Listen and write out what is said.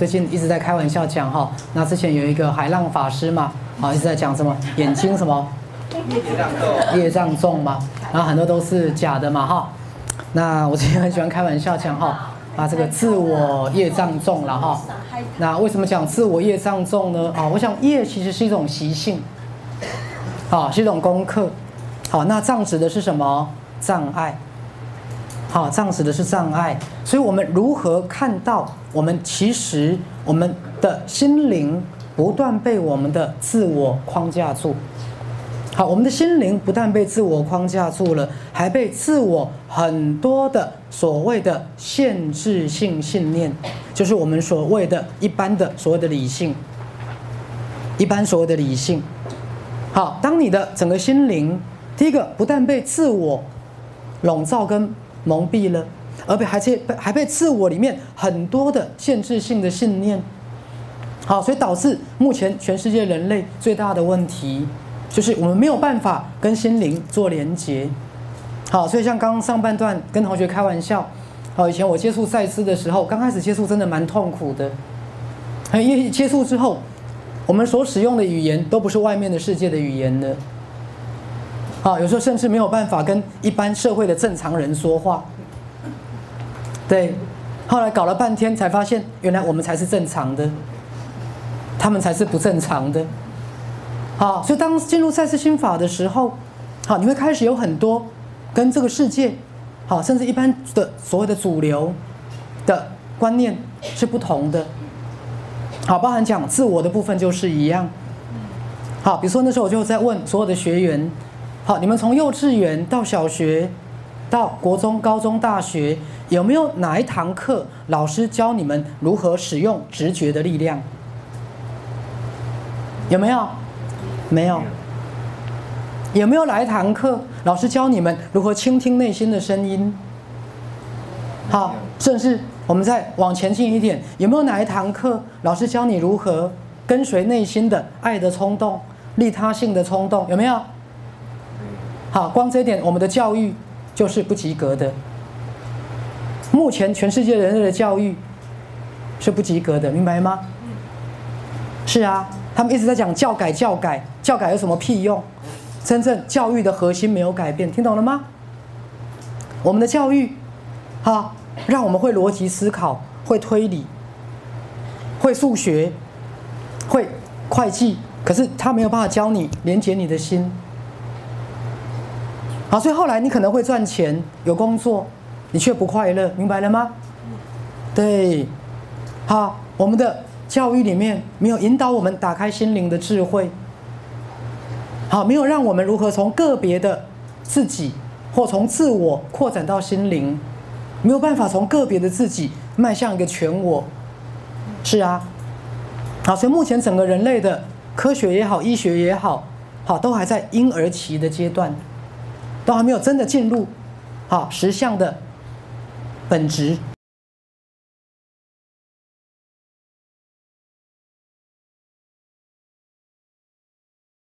最近一直在开玩笑讲哈，那之前有一个海浪法师嘛，啊一直在讲什么眼睛什么业障重，嘛，然后很多都是假的嘛哈。那我之前很喜欢开玩笑讲哈，啊这个自我业障重了哈。那为什么讲自我业障重呢？啊，我想业其实是一种习性，啊是一种功课。好，那障指的是什么？障碍。好，障指的是障碍。所以我们如何看到我们其实我们的心灵不断被我们的自我框架住？好，我们的心灵不但被自我框架住了，还被自我很多的所谓的限制性信念，就是我们所谓的一般的所谓的理性，一般所谓的理性。好，当你的整个心灵，第一个不但被自我笼罩跟蒙蔽了，而被还被还被自我里面很多的限制性的信念。好，所以导致目前全世界人类最大的问题。就是我们没有办法跟心灵做连接，好，所以像刚刚上半段跟同学开玩笑，好，以前我接触赛斯的时候，刚开始接触真的蛮痛苦的，因为接触之后，我们所使用的语言都不是外面的世界的语言了，好，有时候甚至没有办法跟一般社会的正常人说话，对，后来搞了半天才发现，原来我们才是正常的，他们才是不正常的。好，所以当进入赛斯心法的时候，好，你会开始有很多跟这个世界，好，甚至一般的所谓的主流的观念是不同的。好，包含讲自我的部分就是一样。好，比如说那时候我就在问所有的学员，好，你们从幼稚园到小学，到国中、高中、大学，有没有哪一堂课老师教你们如何使用直觉的力量？有没有？没有，有没有来一堂课？老师教你们如何倾听内心的声音。好，甚至我们再往前进一点，有没有哪一堂课老师教你如何跟随内心的爱的冲动、利他性的冲动？有没有？好，光这一点，我们的教育就是不及格的。目前全世界人类的教育是不及格的，明白吗？是啊。他们一直在讲教改，教改，教改有什么屁用？真正教育的核心没有改变，听懂了吗？我们的教育，哈，让我们会逻辑思考，会推理，会数学，会会计，可是他没有办法教你连接你的心。好，所以后来你可能会赚钱，有工作，你却不快乐，明白了吗？对，好，我们的。教育里面没有引导我们打开心灵的智慧，好，没有让我们如何从个别的自己或从自我扩展到心灵，没有办法从个别的自己迈向一个全我。是啊，好，所以目前整个人类的科学也好，医学也好，好，都还在婴儿期的阶段，都还没有真的进入好实相的本质。